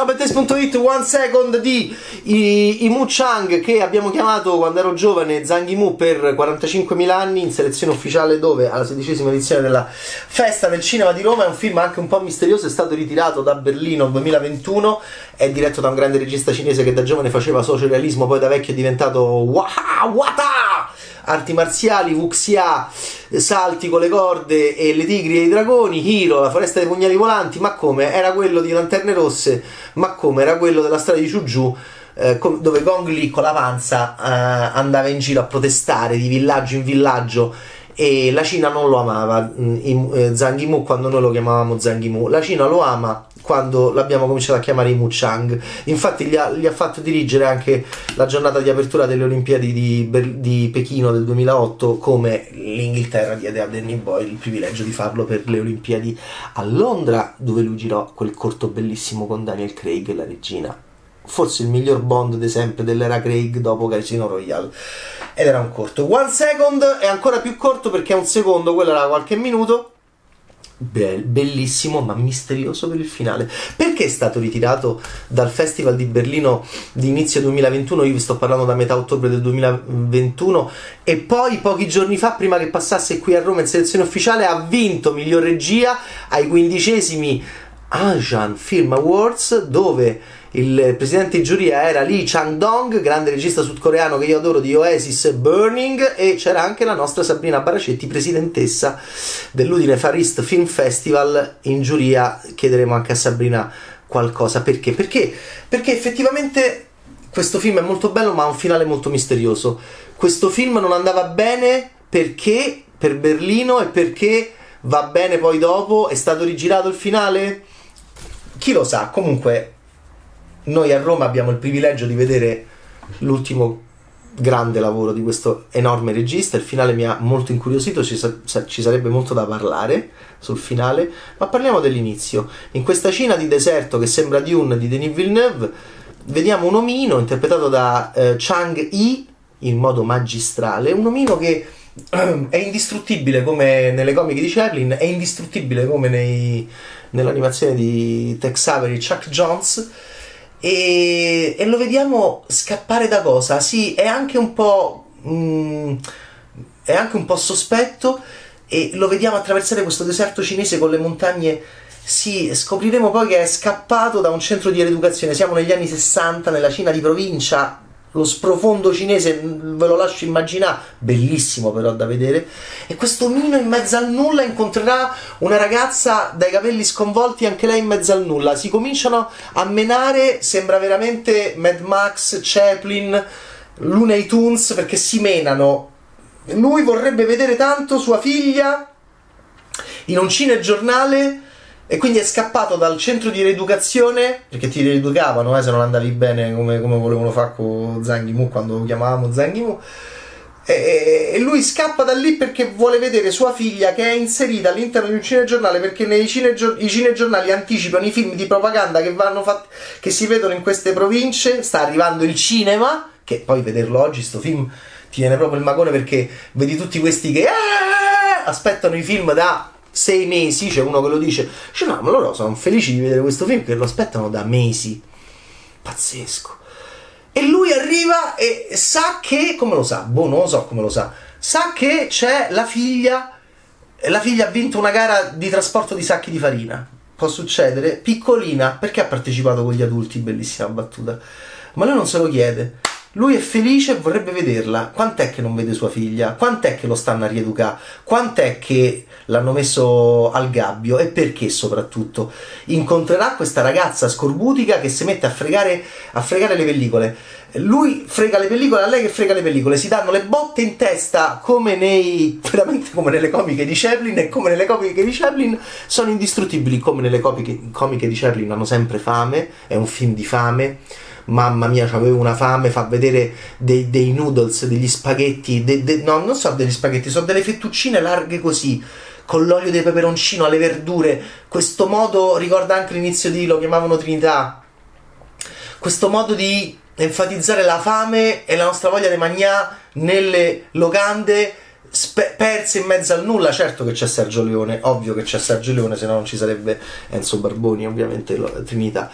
Ciao Bettes.it, one second di I, Mu Chang che abbiamo chiamato quando ero giovane Zhang Mu per 45.000 anni in selezione ufficiale dove alla sedicesima edizione della Festa del Cinema di Roma è un film anche un po' misterioso, è stato ritirato da Berlino nel 2021, è diretto da un grande regista cinese che da giovane faceva sociorealismo, poi da vecchio è diventato Waha Wata! arti marziali, Wuxia, salti con le corde e le tigri e i dragoni, Hiro, la foresta dei pugnali volanti, ma come? Era quello di Lanterne Rosse, ma come? Era quello della storia di Chuju, eh, dove Gong Li con la panza eh, andava in giro a protestare di villaggio in villaggio e la Cina non lo amava, mm, eh, Zhang Yimou quando noi lo chiamavamo Zhang Yimou, la Cina lo ama quando l'abbiamo cominciato a chiamare Imu Chang. Infatti gli ha, gli ha, fatto dirigere anche la giornata di apertura delle Olimpiadi di, di Pechino del 2008 come l'Inghilterra diede a Danny Boyle il privilegio di farlo per le Olimpiadi a Londra dove lui girò quel corto bellissimo con Daniel Craig e la regina. Forse il miglior Bond di sempre dell'era Craig dopo Casino Royale. Ed era un corto. One Second è ancora più corto perché è un secondo, quello era qualche minuto Be- bellissimo ma misterioso per il finale. Perché è stato ritirato dal Festival di Berlino di inizio 2021? Io vi sto parlando da metà ottobre del 2021 e poi pochi giorni fa, prima che passasse qui a Roma in selezione ufficiale, ha vinto miglior regia ai quindicesimi Asian Film Awards dove il presidente di giuria era Lee Chang-dong, grande regista sudcoreano che io adoro di Oasis Burning e c'era anche la nostra Sabrina Baracetti, presidentessa dell'Udine Far East Film Festival in giuria. Chiederemo anche a Sabrina qualcosa. Perché? Perché? Perché effettivamente questo film è molto bello ma ha un finale molto misterioso. Questo film non andava bene perché per Berlino e perché va bene poi dopo è stato rigirato il finale? Chi lo sa, comunque noi a Roma abbiamo il privilegio di vedere l'ultimo grande lavoro di questo enorme regista. Il finale mi ha molto incuriosito, ci, sa- ci, sarebbe molto da parlare sul finale, ma parliamo dell'inizio. In questa Cina di deserto che sembra Dune di Denis Villeneuve, vediamo un omino interpretato da eh, Chang Yi in modo magistrale, un omino che è indistruttibile come nelle comiche di Chaplin, è indistruttibile come nei, nell'animazione di Tex Avery Chuck Jones e, e, lo vediamo scappare da cosa? Sì, è anche un po'. Mm, è anche un po' sospetto e lo vediamo attraversare questo deserto cinese con le montagne. Sì, scopriremo poi che è scappato da un centro di educazione. Siamo negli anni 60 nella Cina di provincia, lo sprofondo cinese ve lo lascio immaginare, bellissimo però da vedere. E questo Mino in mezzo al nulla incontrerà una ragazza dai capelli sconvolti, anche lei in mezzo al nulla. Si cominciano a menare, sembra veramente Mad Max, Chaplin, Looney Tunes perché si menano. Lui vorrebbe vedere tanto sua figlia in un cinegiornale e quindi è scappato dal centro di rieducazione, perché ti rieducavano eh, se non andavi bene come, come volevano fare con Zanghimu quando lo chiamavamo Zanghimu. E, e lui scappa da lì perché vuole vedere sua figlia che è inserita all'interno di un cinegiornale perché nei cinegio- i cinegiornali anticipano i film di propaganda che, fatti, che si vedono in queste province. Sta arrivando il cinema, che poi vederlo oggi, sto film ti viene proprio il magone perché vedi tutti questi che ah, aspettano i film da sei mesi, c'è uno che lo dice, dice no, ma loro sono felici di vedere questo film che lo aspettano da mesi. Pazzesco. E lui arriva e sa che, come lo sa? Boh, non lo so come lo sa. Sa che c'è la figlia, la figlia ha vinto una gara di trasporto di sacchi di farina. Può succedere, piccolina, perché ha partecipato con gli adulti, bellissima battuta. Ma lui non se lo chiede lui è felice e vorrebbe vederla. Quant'è che non vede sua figlia? Quant'è che lo stanno a rieducare? Quant'è che l'hanno messo al gabbio? E perché soprattutto? Incontrerà questa ragazza scorbutica che si mette a fregare, a fregare le pellicole. Lui frega le pellicole, a lei che frega le pellicole. Si danno le botte in testa come nei. veramente come nelle comiche di Chaplin. E come nelle comiche di Chaplin sono indistruttibili. Come nelle comiche, comiche di Chaplin hanno sempre fame. È un film di fame mamma mia, avevo una fame, fa vedere dei, dei noodles, degli spaghetti, de, de, no, non so degli spaghetti, sono delle fettuccine larghe così, con l'olio del peperoncino, alle verdure. Questo modo ricorda anche l'inizio di lo chiamavano Trinità. Questo modo di enfatizzare la fame e la nostra voglia di mangiare nelle locande spe- perse in mezzo al nulla. Certo che c'è Sergio Leone, ovvio che c'è Sergio Leone, se no non ci sarebbe Enzo Barboni, ovviamente Trinità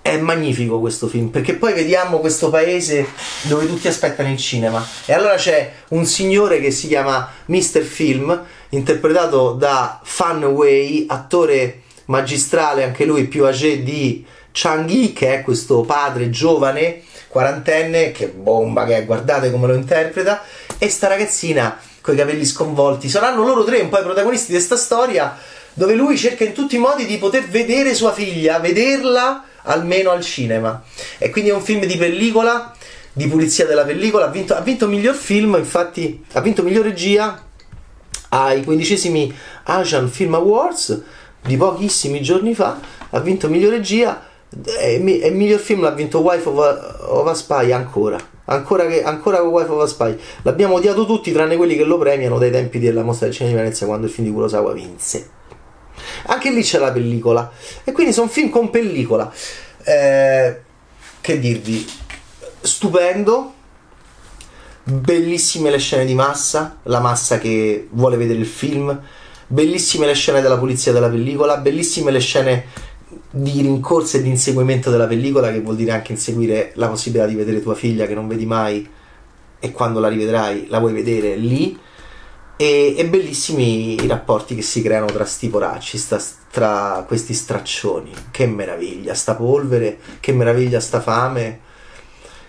è magnifico questo film perché poi vediamo questo paese dove tutti aspettano il cinema e allora c'è un signore che si chiama Mr. Film interpretato da Fan Wei attore magistrale anche lui più âgé di Chang Yi che è questo padre giovane quarantenne che bomba che è guardate come lo interpreta e sta ragazzina con i capelli sconvolti saranno loro tre un po' i protagonisti di questa storia dove lui cerca in tutti i modi di poter vedere sua figlia vederla almeno al cinema. E quindi è un film di pellicola, di pulizia della pellicola. Ha vinto, ha vinto miglior film, infatti, ha vinto miglior regia ai quindicesimi Asian Film Awards di pochissimi giorni fa. Ha vinto miglior regia e, e miglior film l'ha vinto Wife of a, of a Spy ancora. Ancora, che, ancora con Wife of a Spy l'abbiamo odiato tutti tranne quelli che lo premiano dai tempi della mostra del cinema di Venezia quando il film di Kurosawa vinse anche lì c'è la pellicola. E quindi sono film con pellicola. Eh, che dirvi? Stupendo. Bellissime le scene di massa. La massa che vuole vedere il film. Bellissime le scene della pulizia della pellicola. Bellissime le scene di rincorsa e di inseguimento della pellicola, che vuol dire anche inseguire la possibilità di vedere tua figlia che non vedi mai e quando la rivedrai la vuoi vedere lì e, e, bellissimi i rapporti che si creano tra sti poracci, sta, tra questi straccioni. Che meraviglia, sta polvere, che meraviglia sta fame,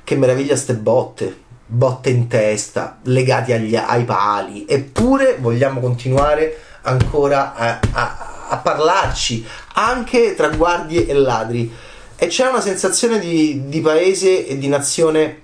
che meraviglia ste botte, botte in testa, legati agli, ai pali. Eppure vogliamo continuare ancora a, a, a parlarci, anche tra guardie e ladri. E c'è una sensazione di, di paese e di nazione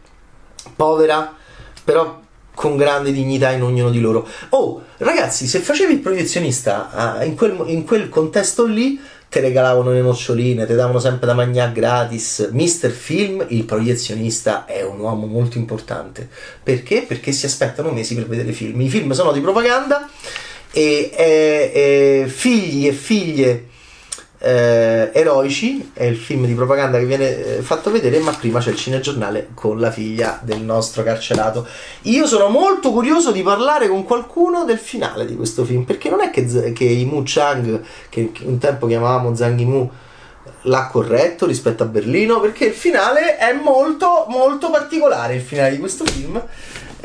povera, però con grande dignità in ognuno di loro. Oh, ragazzi, se facevi il proiezionista uh, in, quel, in, quel, contesto lì, te regalavano le noccioline, ti davano sempre da mangiare gratis. Mister Film, il proiezionista, è un uomo molto importante. Perché? Perché si aspettano mesi per vedere film. I film sono di propaganda e, e, e figli e figlie eh, Eroici è il film di propaganda che viene eh, fatto vedere, ma prima c'è il cinegiornale con la figlia del nostro carcerato. Io sono molto curioso di parlare con qualcuno del finale di questo film, perché non è che, che Imu Chang, che un tempo chiamavamo Zhang Yimou, l'ha corretto rispetto a Berlino, perché il finale è molto, molto particolare, il finale di questo film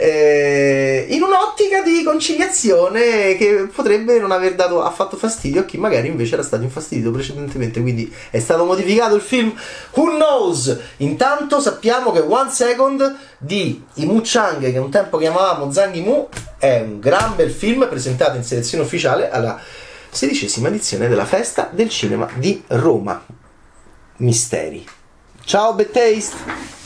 eh, in un'ottica di conciliazione che potrebbe non aver dato affatto fastidio a chi magari invece era stato infastidito precedentemente. Quindi è stato modificato il film. Who knows? Intanto sappiamo che One Second di Imu Chang, che un tempo chiamavamo Zhang Imu, è un gran bel film presentato in selezione ufficiale alla sedicesima edizione della Festa del Cinema di Roma. Misteri. Ciao, Bad!